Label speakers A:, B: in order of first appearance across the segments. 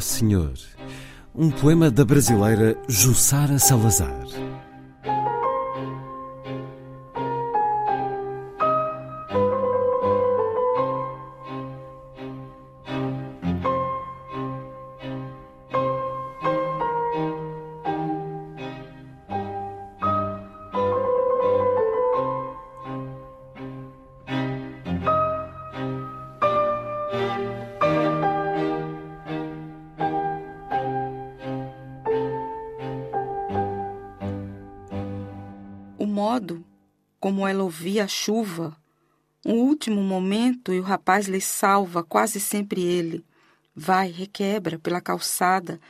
A: Senhor, um poema da brasileira Jussara Salazar.
B: Modo como ela ouvia a chuva, um último momento e o rapaz lhe salva, quase sempre ele. Vai, requebra pela calçada,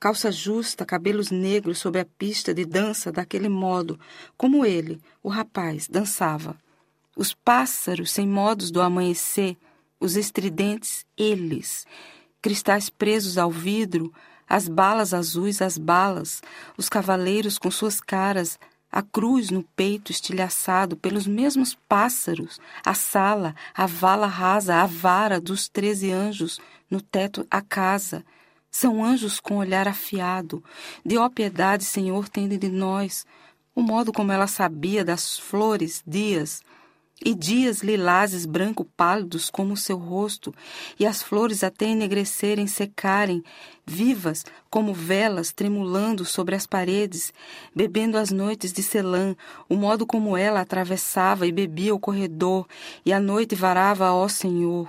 B: calça justa, cabelos negros sobre a pista de dança daquele modo, como ele, o rapaz, dançava. Os pássaros sem modos do amanhecer, os estridentes, eles, cristais presos ao vidro, as balas azuis, as balas, os cavaleiros com suas caras, a cruz no peito estilhaçado pelos mesmos pássaros, a sala, a vala rasa, a vara dos treze anjos, no teto a casa. São anjos com olhar afiado. De ó piedade, Senhor, tende de nós. O modo como ela sabia das flores, dias, e dias lilazes branco pálidos como o seu rosto, e as flores até enegrecerem, secarem, vivas como velas tremulando sobre as paredes, bebendo as noites de Celã, o modo como ela atravessava e bebia o corredor, e a noite varava, ó Senhor.